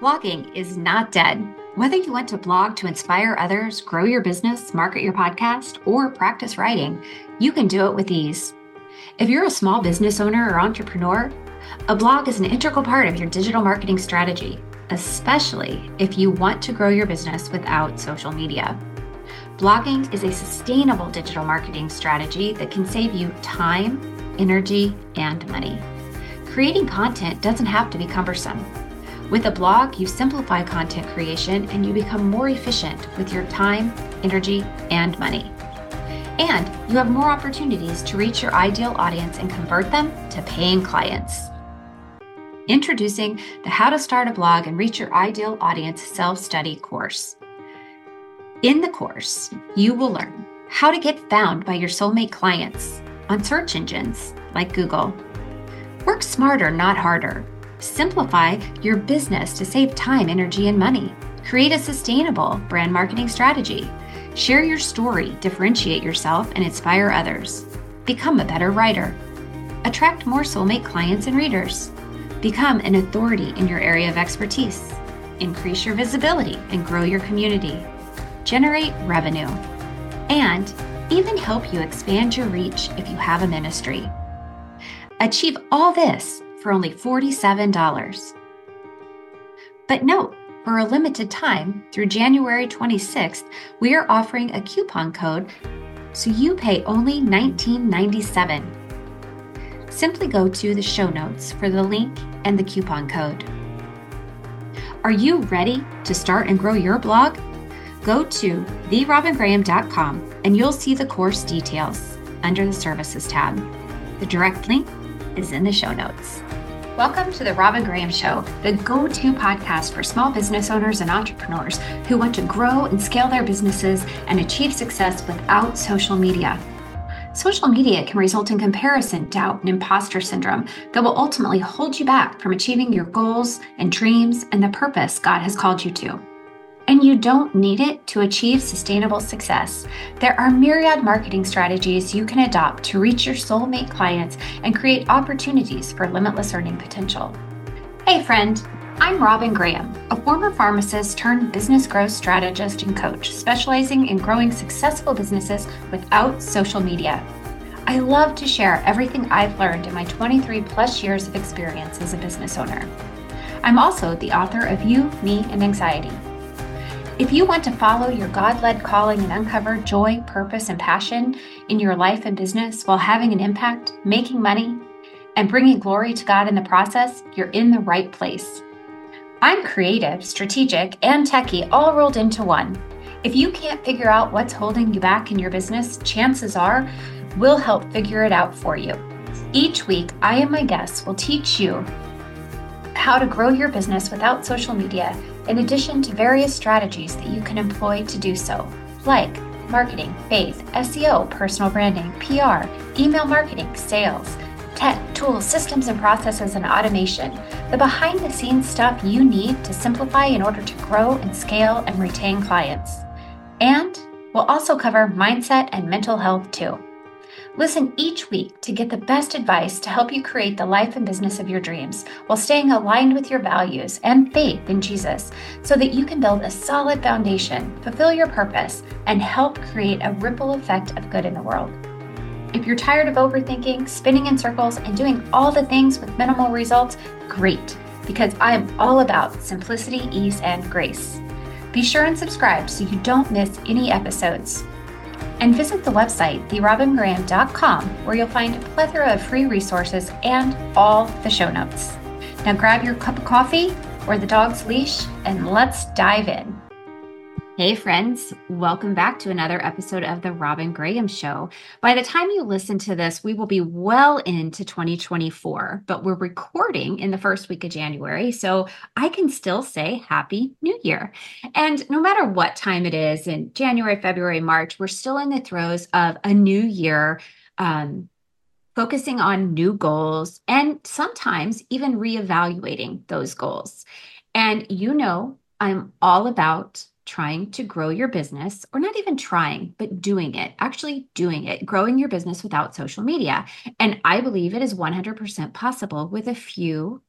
Blogging is not dead. Whether you want to blog to inspire others, grow your business, market your podcast, or practice writing, you can do it with ease. If you're a small business owner or entrepreneur, a blog is an integral part of your digital marketing strategy, especially if you want to grow your business without social media. Blogging is a sustainable digital marketing strategy that can save you time, energy, and money. Creating content doesn't have to be cumbersome. With a blog, you simplify content creation and you become more efficient with your time, energy, and money. And you have more opportunities to reach your ideal audience and convert them to paying clients. Introducing the How to Start a Blog and Reach Your Ideal Audience self study course. In the course, you will learn how to get found by your soulmate clients on search engines like Google. Work smarter, not harder Simplify your business to save time, energy, and money. Create a sustainable brand marketing strategy. Share your story, differentiate yourself, and inspire others. Become a better writer. Attract more soulmate clients and readers. Become an authority in your area of expertise. Increase your visibility and grow your community. Generate revenue. And even help you expand your reach if you have a ministry. Achieve all this for only $47. But note, for a limited time through January 26th, we are offering a coupon code so you pay only $19.97. Simply go to the show notes for the link and the coupon code. Are you ready to start and grow your blog? Go to therobingraham.com and you'll see the course details under the services tab. The direct link is in the show notes. Welcome to the Robin Graham Show, the go to podcast for small business owners and entrepreneurs who want to grow and scale their businesses and achieve success without social media. Social media can result in comparison, doubt, and imposter syndrome that will ultimately hold you back from achieving your goals and dreams and the purpose God has called you to and you don't need it to achieve sustainable success. There are myriad marketing strategies you can adopt to reach your soulmate clients and create opportunities for limitless earning potential. Hey, friend. I'm Robin Graham, a former pharmacist turned business growth strategist and coach, specializing in growing successful businesses without social media. I love to share everything I've learned in my 23 plus years of experience as a business owner. I'm also the author of You, Me, and Anxiety if you want to follow your God led calling and uncover joy, purpose, and passion in your life and business while having an impact, making money, and bringing glory to God in the process, you're in the right place. I'm creative, strategic, and techie all rolled into one. If you can't figure out what's holding you back in your business, chances are we'll help figure it out for you. Each week, I and my guests will teach you how to grow your business without social media in addition to various strategies that you can employ to do so, like marketing, faith, SEO, personal branding, PR, email marketing, sales, tech, tools, systems and processes, and automation, the behind the scenes stuff you need to simplify in order to grow and scale and retain clients. And we'll also cover mindset and mental health too. Listen each week to get the best advice to help you create the life and business of your dreams while staying aligned with your values and faith in Jesus so that you can build a solid foundation, fulfill your purpose, and help create a ripple effect of good in the world. If you're tired of overthinking, spinning in circles, and doing all the things with minimal results, great, because I am all about simplicity, ease, and grace. Be sure and subscribe so you don't miss any episodes and visit the website, therobingraham.com, where you'll find a plethora of free resources and all the show notes. Now grab your cup of coffee or the dog's leash and let's dive in. Hey, friends, welcome back to another episode of The Robin Graham Show. By the time you listen to this, we will be well into 2024, but we're recording in the first week of January. So I can still say Happy New Year. And no matter what time it is in January, February, March, we're still in the throes of a new year. Um, focusing on new goals and sometimes even reevaluating those goals. And you know, I'm all about trying to grow your business, or not even trying, but doing it, actually doing it, growing your business without social media. And I believe it is 100% possible with a few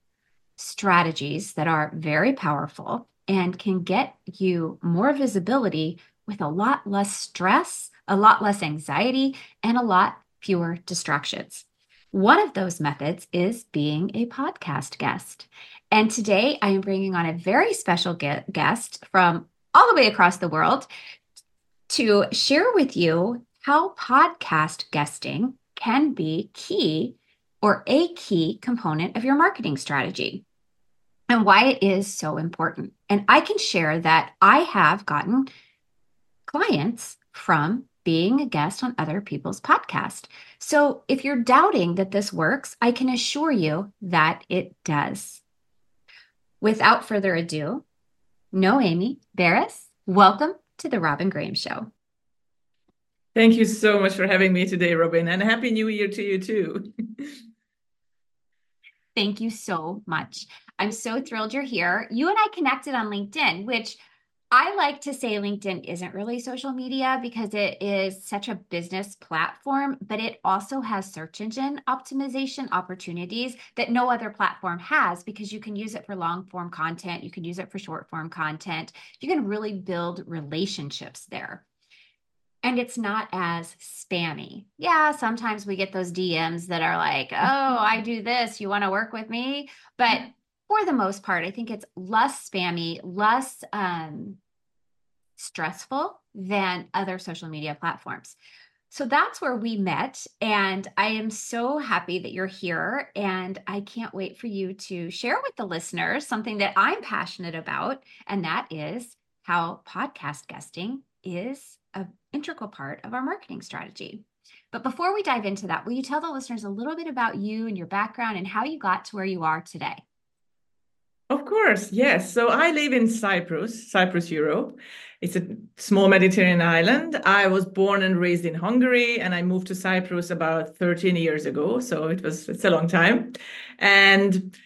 strategies that are very powerful and can get you more visibility with a lot less stress, a lot less anxiety, and a lot fewer distractions. One of those methods is being a podcast guest. And today I am bringing on a very special guest from all the way across the world to share with you how podcast guesting can be key or a key component of your marketing strategy and why it is so important. And I can share that I have gotten clients from being a guest on other people's podcast. So if you're doubting that this works, I can assure you that it does. Without further ado, Noemi Barris, welcome to the Robin Graham Show. Thank you so much for having me today, Robin, and Happy New Year to you too. Thank you so much. I'm so thrilled you're here. You and I connected on LinkedIn, which I like to say LinkedIn isn't really social media because it is such a business platform, but it also has search engine optimization opportunities that no other platform has because you can use it for long form content, you can use it for short form content. You can really build relationships there. And it's not as spammy. Yeah, sometimes we get those DMs that are like, oh, I do this. You want to work with me? But for the most part, I think it's less spammy, less um, stressful than other social media platforms. So that's where we met. And I am so happy that you're here. And I can't wait for you to share with the listeners something that I'm passionate about. And that is how podcast guesting is an integral part of our marketing strategy. But before we dive into that, will you tell the listeners a little bit about you and your background and how you got to where you are today? Of course, yes. So I live in Cyprus, Cyprus, Europe. It's a small Mediterranean island. I was born and raised in Hungary, and I moved to Cyprus about 13 years ago. So it was it's a long time, and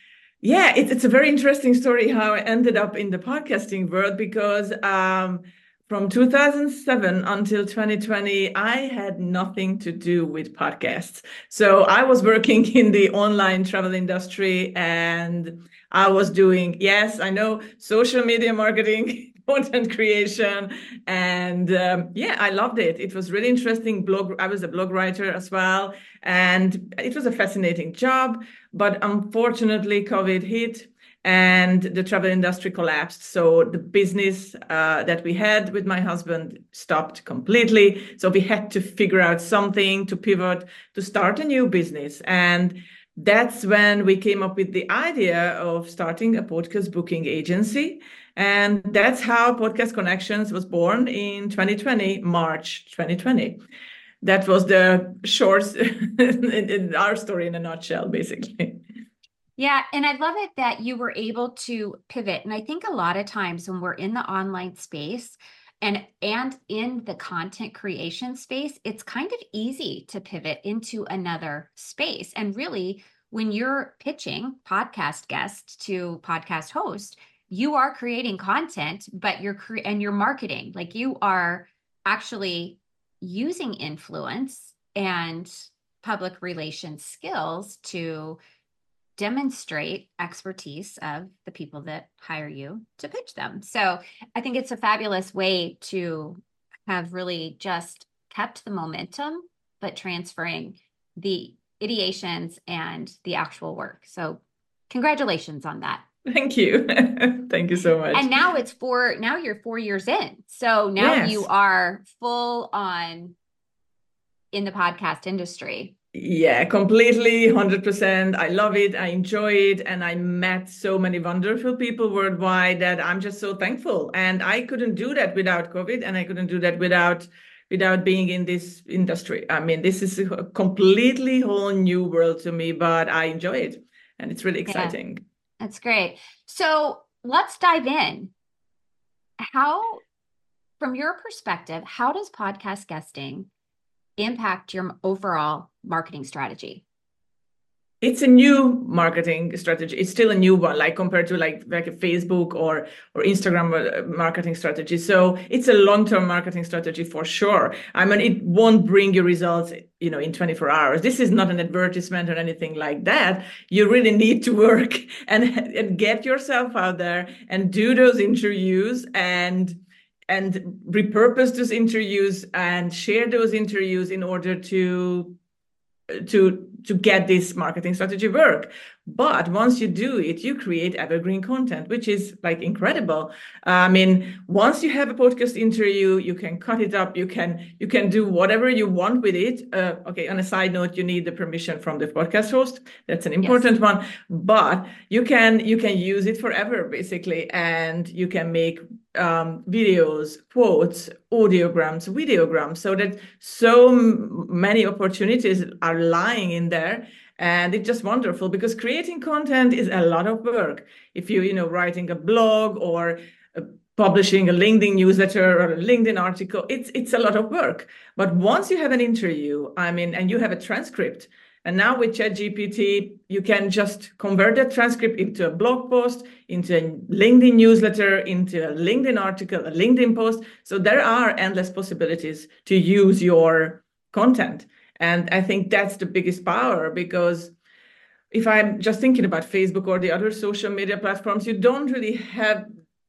yeah, it, it's a very interesting story how I ended up in the podcasting world because. Um, from 2007 until 2020, I had nothing to do with podcasts. So I was working in the online travel industry and I was doing, yes, I know social media marketing, content creation. And um, yeah, I loved it. It was really interesting. Blog, I was a blog writer as well. And it was a fascinating job. But unfortunately, COVID hit and the travel industry collapsed. So the business uh, that we had with my husband stopped completely. So we had to figure out something to pivot to start a new business. And that's when we came up with the idea of starting a podcast booking agency. And that's how Podcast Connections was born in 2020, March 2020. That was the short our story in a nutshell, basically. Yeah, and I love it that you were able to pivot. And I think a lot of times when we're in the online space and and in the content creation space, it's kind of easy to pivot into another space. And really, when you're pitching podcast guests to podcast host, you are creating content, but you're cre- and you're marketing. Like you are actually using influence and public relations skills to demonstrate expertise of the people that hire you to pitch them. So I think it's a fabulous way to have really just kept the momentum, but transferring the ideations and the actual work. So congratulations on that. Thank you. Thank you so much. And now it's four, now you're four years in. So now yes. you are full on in the podcast industry. Yeah, completely, 100%. I love it. I enjoy it. And I met so many wonderful people worldwide that I'm just so thankful. And I couldn't do that without COVID and I couldn't do that without without being in this industry. I mean, this is a completely whole new world to me, but I enjoy it and it's really exciting. Yeah, that's great. So let's dive in. How, from your perspective, how does podcast guesting impact your overall marketing strategy? it's a new marketing strategy. It's still a new one like compared to like like a facebook or or instagram uh, marketing strategy. So it's a long-term marketing strategy for sure. I mean it won't bring you results you know in 24 hours. This is not an advertisement or anything like that. You really need to work and, and get yourself out there and do those interviews and and repurpose those interviews and share those interviews in order to to to get this marketing strategy work. But once you do it you create evergreen content which is like incredible. I mean once you have a podcast interview you can cut it up you can you can do whatever you want with it. Uh, okay on a side note you need the permission from the podcast host. That's an important yes. one. But you can you can use it forever basically and you can make um, videos, quotes, audiograms, videograms, so that so many opportunities are lying in there. And it's just wonderful because creating content is a lot of work. If you, you know, writing a blog or uh, publishing a LinkedIn newsletter or a LinkedIn article, it's it's a lot of work. But once you have an interview, I mean, and you have a transcript, and now with ChatGPT, you can just convert that transcript into a blog post, into a LinkedIn newsletter, into a LinkedIn article, a LinkedIn post. So there are endless possibilities to use your content. And I think that's the biggest power because if I'm just thinking about Facebook or the other social media platforms, you don't really have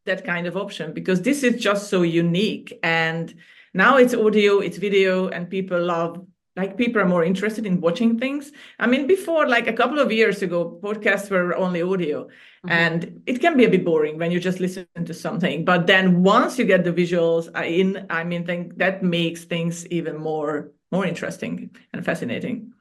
that kind of option because this is just so unique. And now it's audio, it's video, and people love like people are more interested in watching things i mean before like a couple of years ago podcasts were only audio mm-hmm. and it can be a bit boring when you just listen to something but then once you get the visuals in i mean think that makes things even more more interesting and fascinating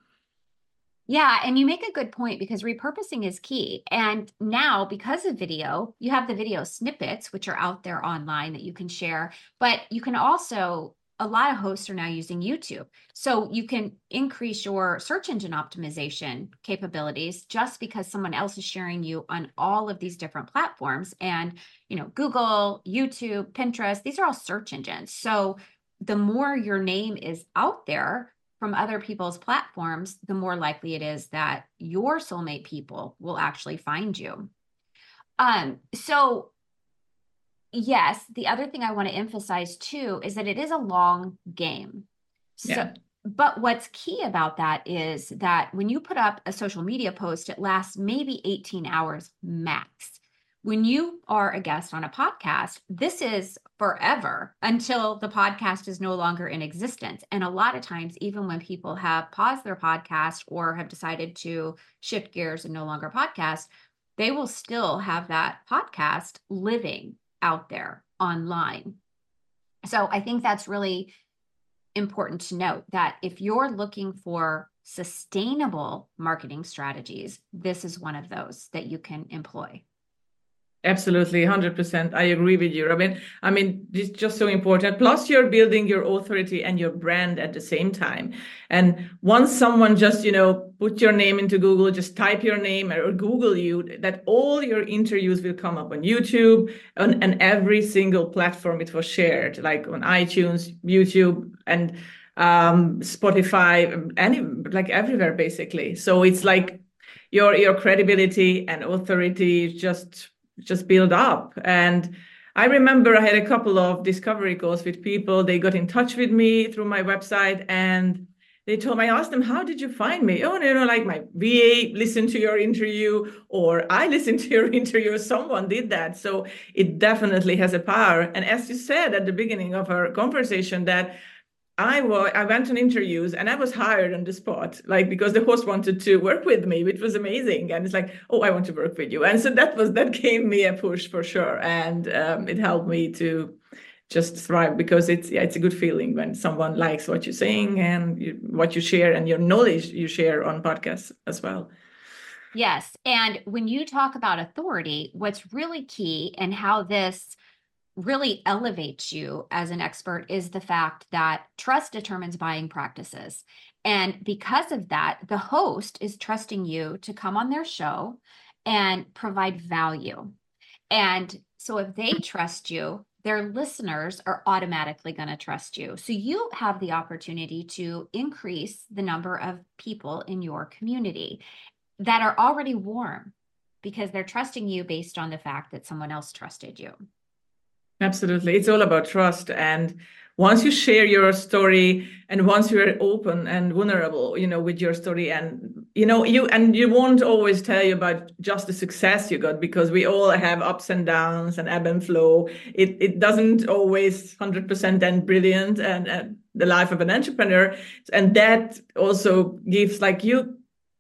yeah, and you make a good point because repurposing is key. And now, because of video, you have the video snippets, which are out there online that you can share, but you can also a lot of hosts are now using YouTube. So you can increase your search engine optimization capabilities just because someone else is sharing you on all of these different platforms. And, you know, Google, YouTube, Pinterest, these are all search engines. So the more your name is out there from other people's platforms, the more likely it is that your soulmate people will actually find you. Um, so yes, the other thing I want to emphasize too is that it is a long game. So, yeah. but what's key about that is that when you put up a social media post, it lasts maybe 18 hours max. When you are a guest on a podcast, this is forever until the podcast is no longer in existence. And a lot of times, even when people have paused their podcast or have decided to shift gears and no longer podcast, they will still have that podcast living out there online. So I think that's really important to note that if you're looking for sustainable marketing strategies, this is one of those that you can employ. Absolutely, 100%. I agree with you, Robin. I mean, it's just so important. Plus, you're building your authority and your brand at the same time. And once someone just, you know, put your name into Google, just type your name or Google you, that all your interviews will come up on YouTube on, and every single platform it was shared, like on iTunes, YouTube, and um, Spotify, any like everywhere basically. So it's like your your credibility and authority just just build up. And I remember I had a couple of discovery calls with people. They got in touch with me through my website and they told me, I asked them, how did you find me? Oh, you know, like my VA listened to your interview or I listened to your interview. Someone did that. So it definitely has a power. And as you said at the beginning of our conversation, that I was I went on interviews and I was hired on the spot, like because the host wanted to work with me, which was amazing. And it's like, oh, I want to work with you, and so that was that gave me a push for sure, and um, it helped me to just thrive because it's yeah, it's a good feeling when someone likes what you're saying and you, what you share and your knowledge you share on podcasts as well. Yes, and when you talk about authority, what's really key and how this really elevates you as an expert is the fact that trust determines buying practices. And because of that, the host is trusting you to come on their show and provide value. And so if they trust you, their listeners are automatically going to trust you. So you have the opportunity to increase the number of people in your community. that are already warm because they're trusting you based on the fact that someone else trusted you. Absolutely. It's all about trust. And once you share your story and once you're open and vulnerable, you know, with your story and, you know, you, and you won't always tell you about just the success you got because we all have ups and downs and ebb and flow. It, it doesn't always 100% end brilliant and, and the life of an entrepreneur. And that also gives like you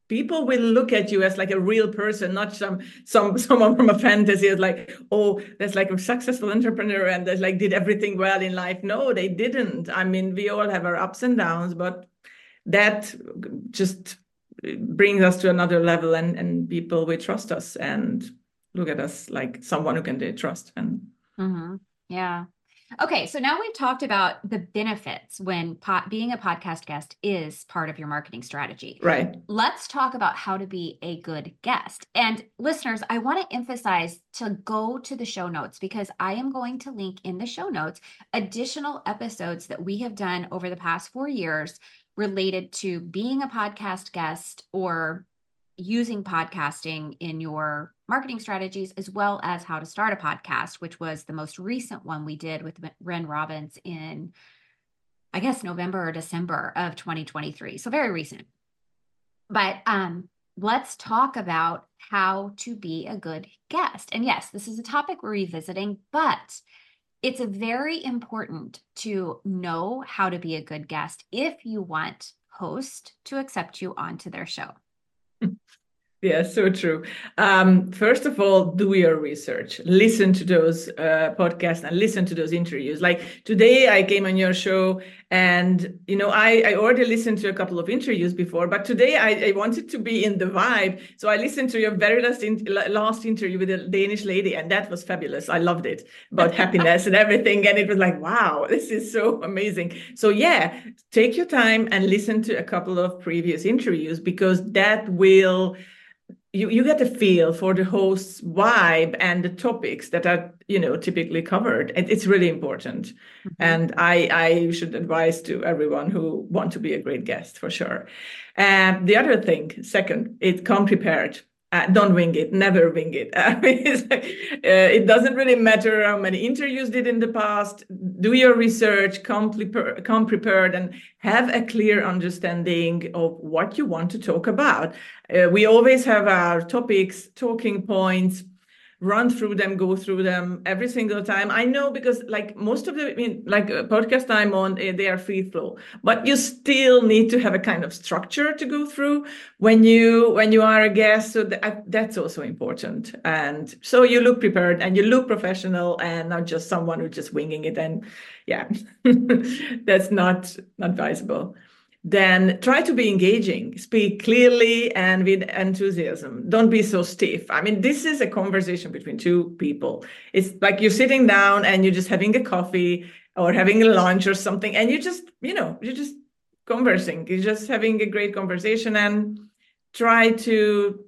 people will look at you as like a real person not some some someone from a fantasy is like oh there's like a successful entrepreneur and there's like did everything well in life. No they didn't. I mean we all have our ups and downs but that just brings us to another level and and people will trust us and look at us like someone who can they trust and mm-hmm. yeah Okay, so now we've talked about the benefits when being a podcast guest is part of your marketing strategy. Right. Let's talk about how to be a good guest. And listeners, I want to emphasize to go to the show notes because I am going to link in the show notes additional episodes that we have done over the past four years related to being a podcast guest or using podcasting in your marketing strategies as well as how to start a podcast, which was the most recent one we did with Ren Robbins in, I guess, November or December of 2023. So very recent. But um, let's talk about how to be a good guest. And yes, this is a topic we're revisiting, but it's very important to know how to be a good guest if you want host to accept you onto their show. Yeah, so true. Um, first of all, do your research. Listen to those uh, podcasts and listen to those interviews. Like today, I came on your show, and you know, I, I already listened to a couple of interviews before, but today I, I wanted to be in the vibe, so I listened to your very last in, last interview with a Danish lady, and that was fabulous. I loved it about happiness and everything, and it was like, wow, this is so amazing. So yeah, take your time and listen to a couple of previous interviews because that will you, you get a feel for the host's vibe and the topics that are you know typically covered. It, it's really important. Mm-hmm. and i i should advise to everyone who want to be a great guest for sure. And the other thing second it come prepared uh, don't wing it. Never wing it. Uh, it doesn't really matter how many interviews did in the past. Do your research come, pre- come prepared and have a clear understanding of what you want to talk about. Uh, we always have our topics talking points run through them, go through them every single time. I know because like most of the, I mean, like uh, podcast I'm on, eh, they are free flow, but you still need to have a kind of structure to go through when you when you are a guest. So that, that's also important. And so you look prepared and you look professional and not just someone who's just winging it. And yeah, that's not not advisable then try to be engaging, speak clearly and with enthusiasm. Don't be so stiff. I mean, this is a conversation between two people. It's like you're sitting down and you're just having a coffee or having a lunch or something, and you just, you know, you're just conversing. You're just having a great conversation and try to,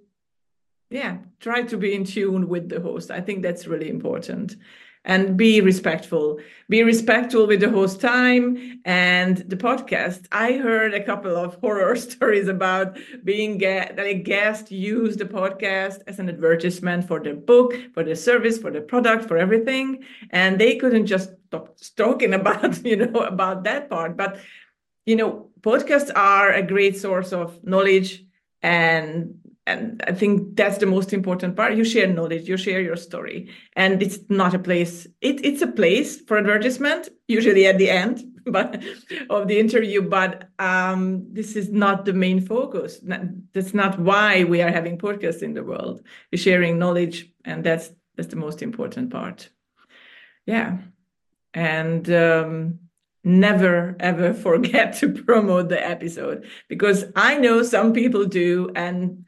yeah, try to be in tune with the host. I think that's really important and be respectful. Be respectful with the host time and the podcast. I heard a couple of horror stories about being that a guest used the podcast as an advertisement for their book, for their service, for their product, for everything, and they couldn't just stop talking about you know about that part. But you know, podcasts are a great source of knowledge and and I think that's the most important part. You share knowledge, you share your story, and it's not a place. It, it's a place for advertisement, usually at the end, but of the interview. But um, this is not the main focus. That's not why we are having podcasts in the world. We're sharing knowledge, and that's that's the most important part. Yeah, and. Um, never ever forget to promote the episode because I know some people do and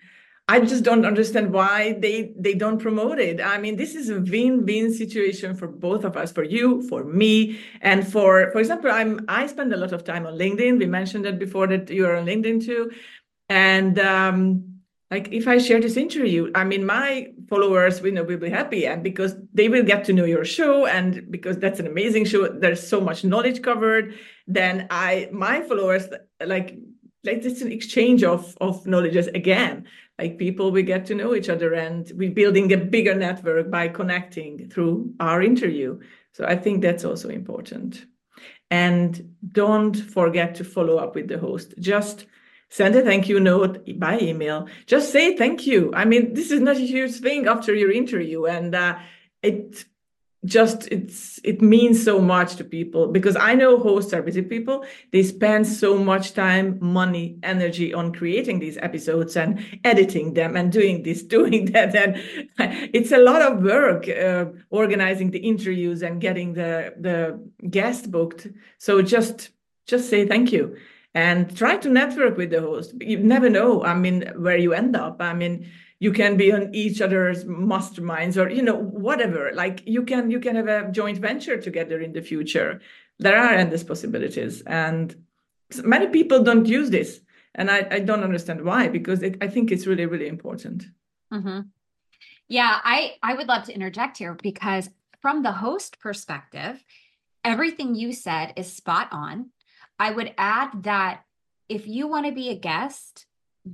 I just don't understand why they they don't promote it. I mean, this is a win-win situation for both of us, for you, for me, and for for example, I'm I spend a lot of time on LinkedIn. We mentioned that before that you are on LinkedIn too, and um, like if I share this interview, I mean, my followers you know will be happy, and because they will get to know your show, and because that's an amazing show, there's so much knowledge covered. Then I my followers like like it's an exchange of of knowledges again like people we get to know each other and we're building a bigger network by connecting through our interview. So i think that's also important. And don't forget to follow up with the host. Just send a thank you note by email. Just say thank you. I mean this is not a huge thing after your interview. And uh, it just it's it means so much to people because i know hosts are busy people they spend so much time money energy on creating these episodes and editing them and doing this doing that and it's a lot of work uh, organizing the interviews and getting the the guest booked. So just just say thank you and try to network with the host. You never know i mean where you end up. I mean you can be on each other's masterminds or you know whatever. Like you can you can have a joint venture together in the future. There are endless possibilities. And many people don't use this. And i, I don't understand why because it, i think it's really really important. Mm-hmm. yeah i i would love to interject here because from the host perspective everything you said is spot on. I would add that if you want to be a guest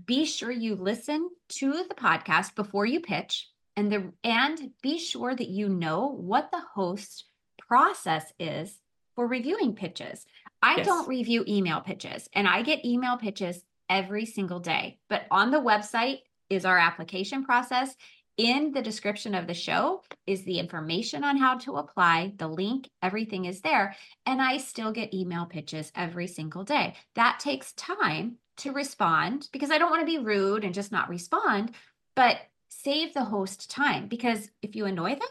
be sure you listen to the podcast before you pitch and the and be sure that you know what the host process is for reviewing pitches. I yes. don't review email pitches and I get email pitches every single day. But on the website is our application process. In the description of the show is the information on how to apply, the link, everything is there. And I still get email pitches every single day. That takes time to respond because I don't want to be rude and just not respond, but save the host time because if you annoy them,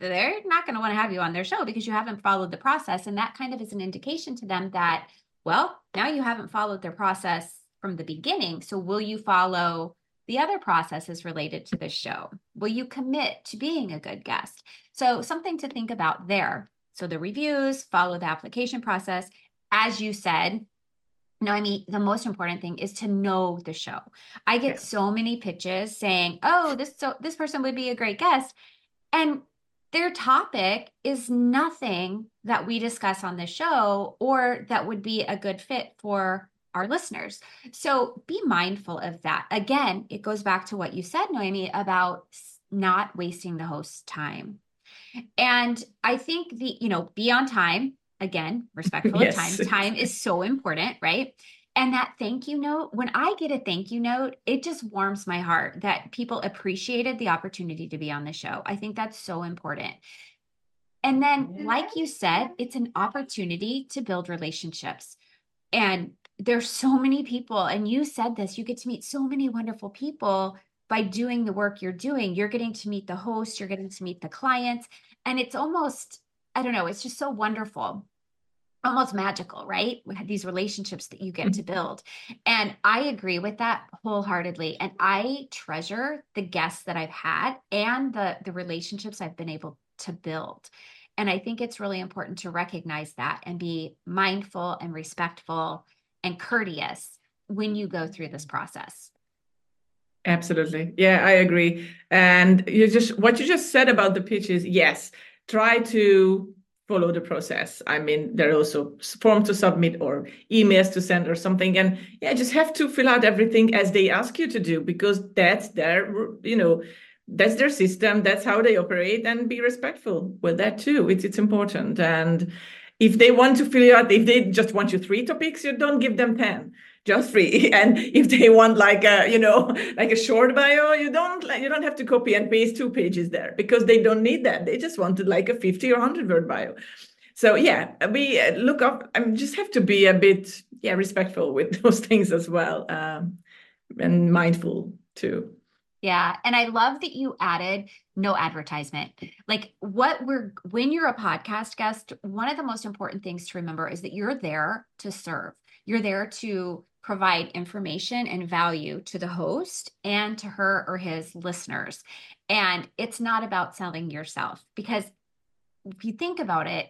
they're not going to want to have you on their show because you haven't followed the process. And that kind of is an indication to them that, well, now you haven't followed their process from the beginning. So will you follow the other processes related to this show? Will you commit to being a good guest? So something to think about there. So the reviews, follow the application process. As you said, no, I mean, the most important thing is to know the show. I get yeah. so many pitches saying, "Oh, this so this person would be a great guest." And their topic is nothing that we discuss on the show or that would be a good fit for our listeners. So be mindful of that. Again, it goes back to what you said, Noemi, about not wasting the host's time. And I think the, you know, be on time again, respectful yes. of time. Time is so important, right? And that thank you note, when I get a thank you note, it just warms my heart that people appreciated the opportunity to be on the show. I think that's so important. And then, like you said, it's an opportunity to build relationships. And there's so many people, and you said this, you get to meet so many wonderful people by doing the work you're doing. You're getting to meet the host, you're getting to meet the clients. And it's almost, I don't know, it's just so wonderful almost magical, right? We have these relationships that you get to mm-hmm. build. And I agree with that wholeheartedly. And I treasure the guests that I've had and the, the relationships I've been able to build. And I think it's really important to recognize that and be mindful and respectful and courteous when you go through this process. Absolutely. Yeah, I agree. And you just what you just said about the pitches, yes, try to follow the process. I mean, there are also forms to submit or emails to send or something. And yeah, just have to fill out everything as they ask you to do because that's their, you know, that's their system. That's how they operate and be respectful with that too. It's, it's important. And if they want to fill out, if they just want you three topics, you don't give them 10 just free and if they want like a you know like a short bio you don't you don't have to copy and paste two pages there because they don't need that they just wanted like a 50 or 100 word bio so yeah we uh, look up i mean, just have to be a bit yeah respectful with those things as well um, and mindful too yeah. And I love that you added no advertisement. Like what we're, when you're a podcast guest, one of the most important things to remember is that you're there to serve. You're there to provide information and value to the host and to her or his listeners. And it's not about selling yourself because if you think about it,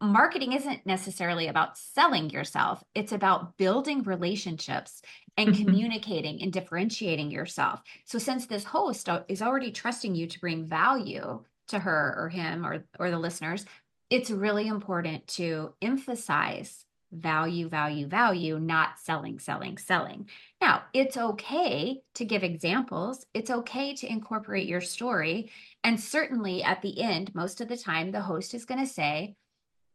marketing isn't necessarily about selling yourself, it's about building relationships and mm-hmm. communicating and differentiating yourself. So, since this host is already trusting you to bring value to her or him or, or the listeners, it's really important to emphasize value, value, value, not selling, selling, selling. Now, it's okay to give examples. It's okay to incorporate your story. And certainly at the end, most of the time, the host is going to say,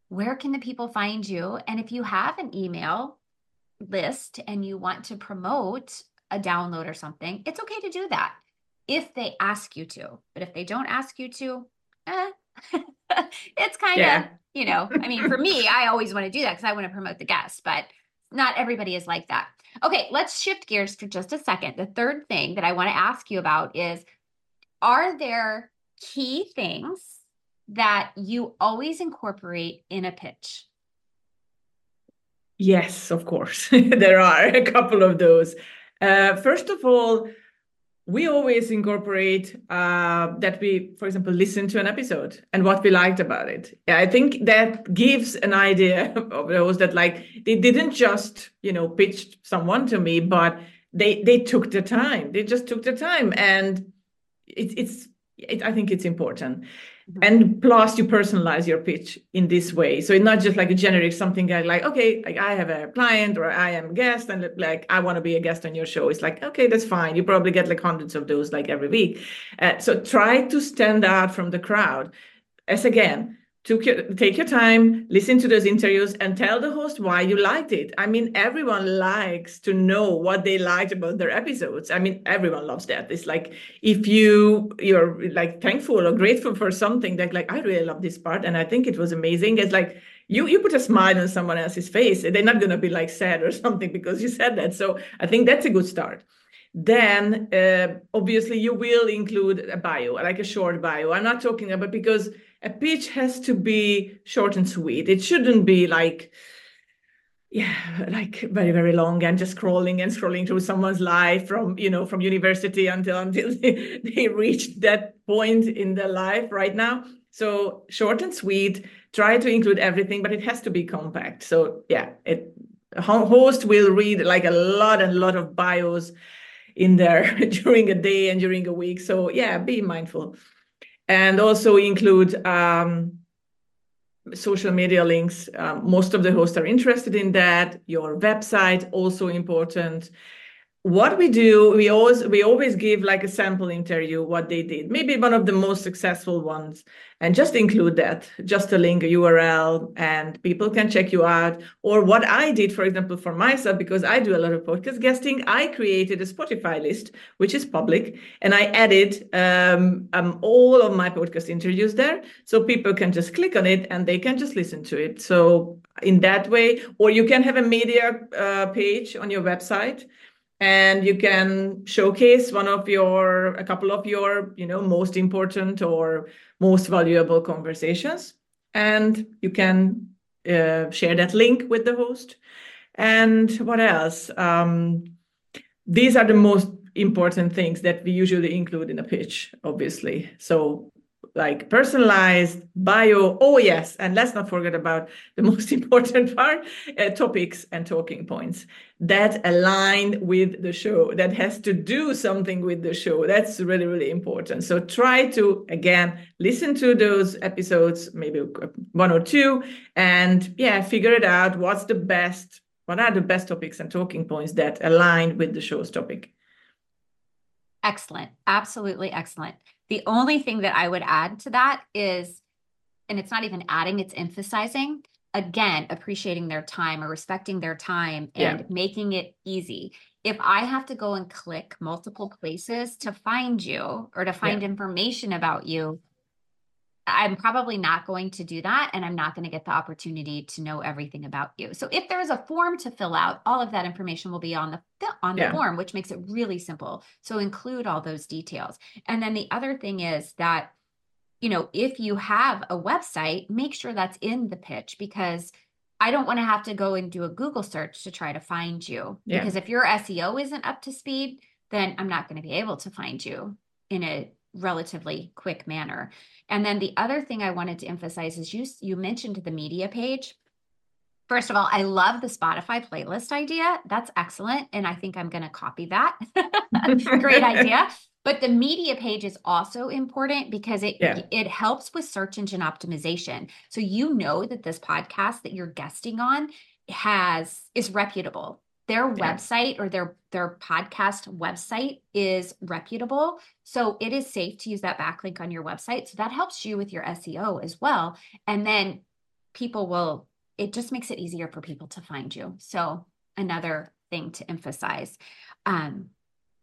Where can the people find you? And if you have an email list and you want to promote a download or something, it's okay to do that if they ask you to. But if they don't ask you to, eh, it's kind of, yeah. you know, I mean, for me, I always want to do that because I want to promote the guests, but not everybody is like that. Okay, let's shift gears for just a second. The third thing that I want to ask you about is Are there key things that you always incorporate in a pitch? Yes, of course. there are a couple of those. Uh, first of all, we always incorporate uh, that we, for example, listen to an episode and what we liked about it. Yeah, I think that gives an idea of those that like they didn't just you know pitch someone to me, but they they took the time. They just took the time, and it, it's it, I think it's important. Mm-hmm. And plus, you personalize your pitch in this way. So it's not just like a generic something like, okay, like I have a client or I am a guest and like I want to be a guest on your show. It's like, okay, that's fine. You probably get like hundreds of those like every week. Uh, so try to stand out from the crowd. As again, your, take your time, listen to those interviews, and tell the host why you liked it. I mean, everyone likes to know what they liked about their episodes. I mean, everyone loves that. It's like if you you're like thankful or grateful for something that like I really love this part and I think it was amazing. It's like you you put a smile on someone else's face. They're not gonna be like sad or something because you said that. So I think that's a good start then uh, obviously you will include a bio, like a short bio. I'm not talking about because a pitch has to be short and sweet. It shouldn't be like, yeah, like very very long and just scrolling and scrolling through someone's life from you know from university until until they, they reach that point in their life right now. So short and sweet. Try to include everything, but it has to be compact. So yeah, it host will read like a lot and a lot of bios in there during a day and during a week. So yeah, be mindful and also include um, social media links. Um, most of the hosts are interested in that. Your website also important what we do we always we always give like a sample interview what they did maybe one of the most successful ones and just include that just a link a url and people can check you out. Or what i did for example for myself because i do a lot of podcast guesting i created a spotify list which is public and i added um, um, all of my podcast interviews there. So people can just click on it and they can just listen to it. So in that way or you can have a media uh, page on your website and you can showcase one of your a couple of your you know most important or most valuable conversations. And you can uh, share that link with the host. And what else? Um, these are the most important things that we usually include in a pitch obviously. So like personalized bio oh yes and let's not forget about the most important part uh, topics and talking points that align with the show that has to do something with the show. That's really really important. So try to again listen to those episodes maybe one or two and yeah figure it out. What's the best what are the best topics and talking points that align with the show's topic? Excellent. Absolutely excellent the only thing that I would add to that is, and it's not even adding, it's emphasizing again, appreciating their time or respecting their time and yeah. making it easy. If I have to go and click multiple places to find you or to find yeah. information about you, I'm probably not going to do that. And I'm not going to get the opportunity to know everything about you. So if there is a form to fill out, all of that information will be on the on the yeah. form, which makes it really simple. So include all those details. And then the other thing is that, you know, if you have a website, make sure that's in the pitch because I don't want to have to go and do a Google search to try to find you. Yeah. Because if your SEO isn't up to speed, then I'm not going to be able to find you in a relatively quick manner. And then the other thing I wanted to emphasize is you you mentioned the media page. First of all, I love the Spotify playlist idea. That's excellent and I think I'm going to copy that. Great idea. But the media page is also important because it yeah. it helps with search engine optimization. So you know that this podcast that you're guesting on has is reputable their yeah. website or their their podcast website is reputable. So it is safe to use that backlink on your website. So that helps you with your seo as well. And then people will it just makes it easier for people to find you. So another thing to emphasize um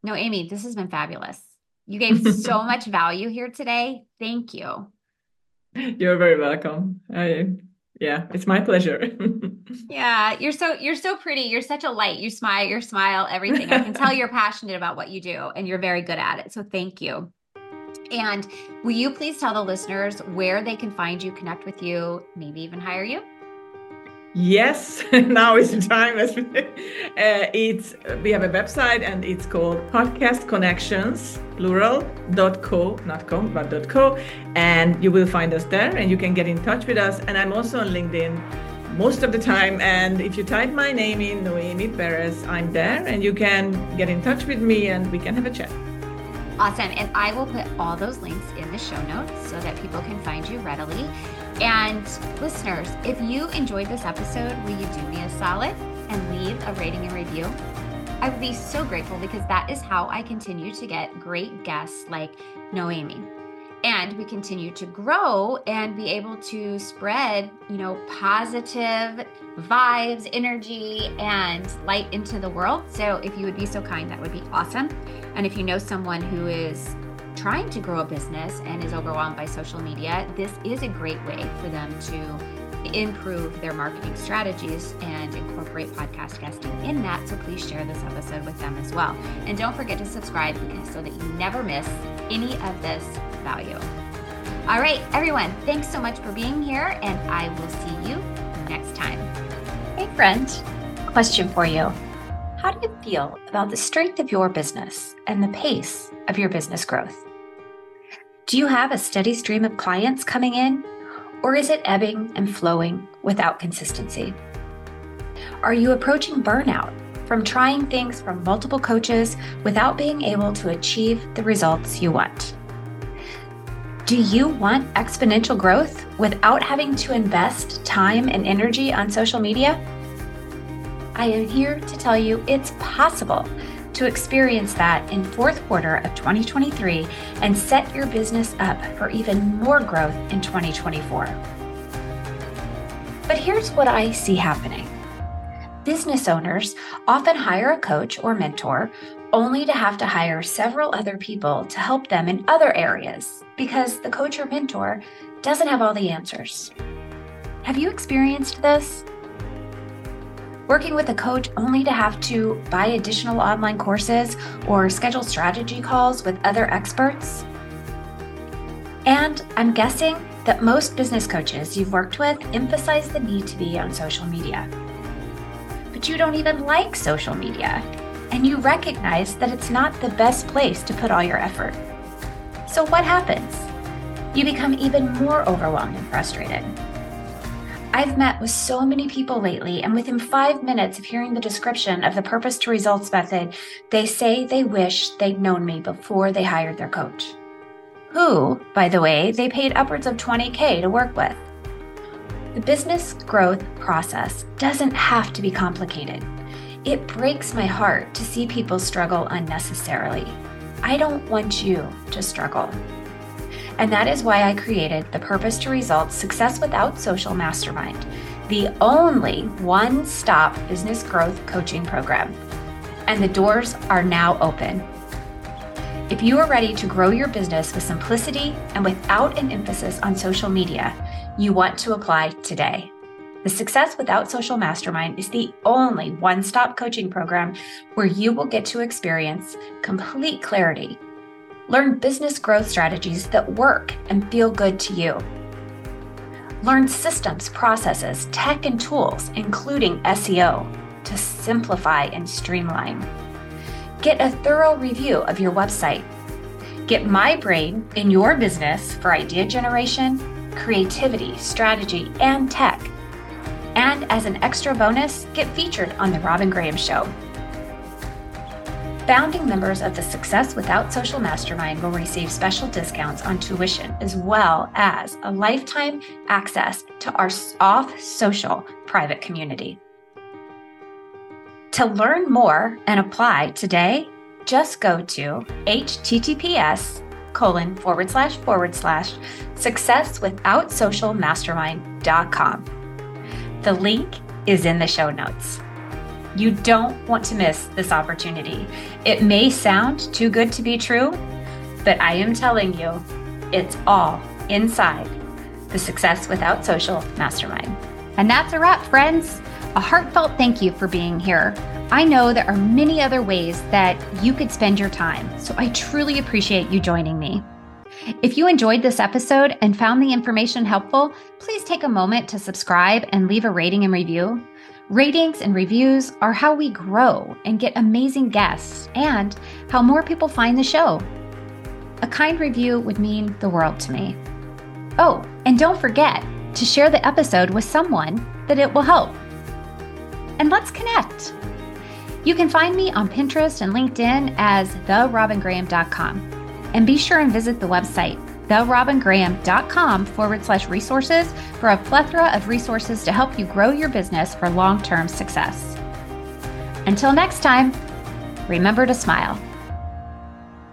Noemi this has been fabulous. You gave so much value here today. Thank you. You're very welcome. I yeah it's my pleasure yeah you're so you're so pretty. You're such a light. You smile your smile everything. I can tell you're passionate about what you do and you're very good at it so thank you. And will you please tell the listeners where they can find you connect with you maybe even hire you? Yes, now is the time. uh, it's we have a website and it's called Podcast Connections plural dot co not com but dot co. And you will find us there and you can get in touch with us. And I'm also on LinkedIn most of the time and if you type my name in Noemi Perez I'm there and you can get in touch with me and we can have a chat. Awesome. And I will put all those links in the show notes so that people can find you readily. And listeners, if you enjoyed this episode, will you do me a solid and leave a rating and review? I would be so grateful because that is how I continue to get great guests like Noemi and we continue to grow and be able to spread you know positive vibes energy and light into the world. So if you would be so kind that would be awesome. And if you know someone who is trying to grow a business and is overwhelmed by social media this is a great way for them to improve their marketing strategies and incorporate podcast guesting in that. So please share this episode with them as well. And don't forget to subscribe so that you never miss any of this value. All right, everyone, thanks so much for being here, and I will see you next time. Hey, friend, question for you. How do you feel about the strength of your business and the pace of your business growth? Do you have a steady stream of clients coming in, or is it ebbing and flowing without consistency? Are you approaching burnout from trying things from multiple coaches without being able to achieve the results you want? Do you want exponential growth without having to invest time and energy on social media? I am here to tell you it's possible to experience that in fourth quarter of 2023 and set your business up for even more growth in 2024. But here's what I see happening. Business owners often hire a coach or mentor only to have to hire several other people to help them in other areas because the coach or mentor doesn't have all the answers. Have you experienced this? Working with a coach only to have to buy additional online courses or schedule strategy calls with other experts? And I'm guessing that most business coaches you've worked with emphasize the need to be on social media. But you don't even like social media and you recognize that it's not the best place to put all your effort. So, what happens? You become even more overwhelmed and frustrated. I've met with so many people lately, and within five minutes of hearing the description of the purpose to results method, they say they wish they'd known me before they hired their coach. Who, by the way, they paid upwards of 20K to work with. The business growth process doesn't have to be complicated. It breaks my heart to see people struggle unnecessarily. I don't want you to struggle. And that is why I created the Purpose to Results Success Without Social Mastermind, the only one stop business growth coaching program. And the doors are now open. If you are ready to grow your business with simplicity and without an emphasis on social media, you want to apply today. The Success Without Social Mastermind is the only one stop coaching program where you will get to experience complete clarity, learn business growth strategies that work and feel good to you, learn systems, processes, tech, and tools, including SEO, to simplify and streamline. Get a thorough review of your website. Get my brain in your business for idea generation, creativity, strategy, and tech and as an extra bonus, get featured on The Robin Graham Show. Founding members of the Success Without Social Mastermind will receive special discounts on tuition as well as a lifetime access to our off social private community. To learn more and apply today, just go to https colon forward slash forward slash successwithoutsocialmastermind.com. The link is in the show notes. You don't want to miss this opportunity. It may sound too good to be true, but I am telling you, it's all inside the Success Without Social Mastermind. And that's a wrap, friends. A heartfelt thank you for being here. I know there are many other ways that you could spend your time, so I truly appreciate you joining me. If you enjoyed this episode and found the information helpful, please take a moment to subscribe and leave a rating and review. Ratings and reviews are how we grow and get amazing guests and how more people find the show. A kind review would mean the world to me. Oh, and don't forget to share the episode with someone that it will help. And let's connect. You can find me on Pinterest and LinkedIn as therobingraham.com. And be sure and visit the website, therobingraham.com forward slash resources for a plethora of resources to help you grow your business for long term success. Until next time, remember to smile.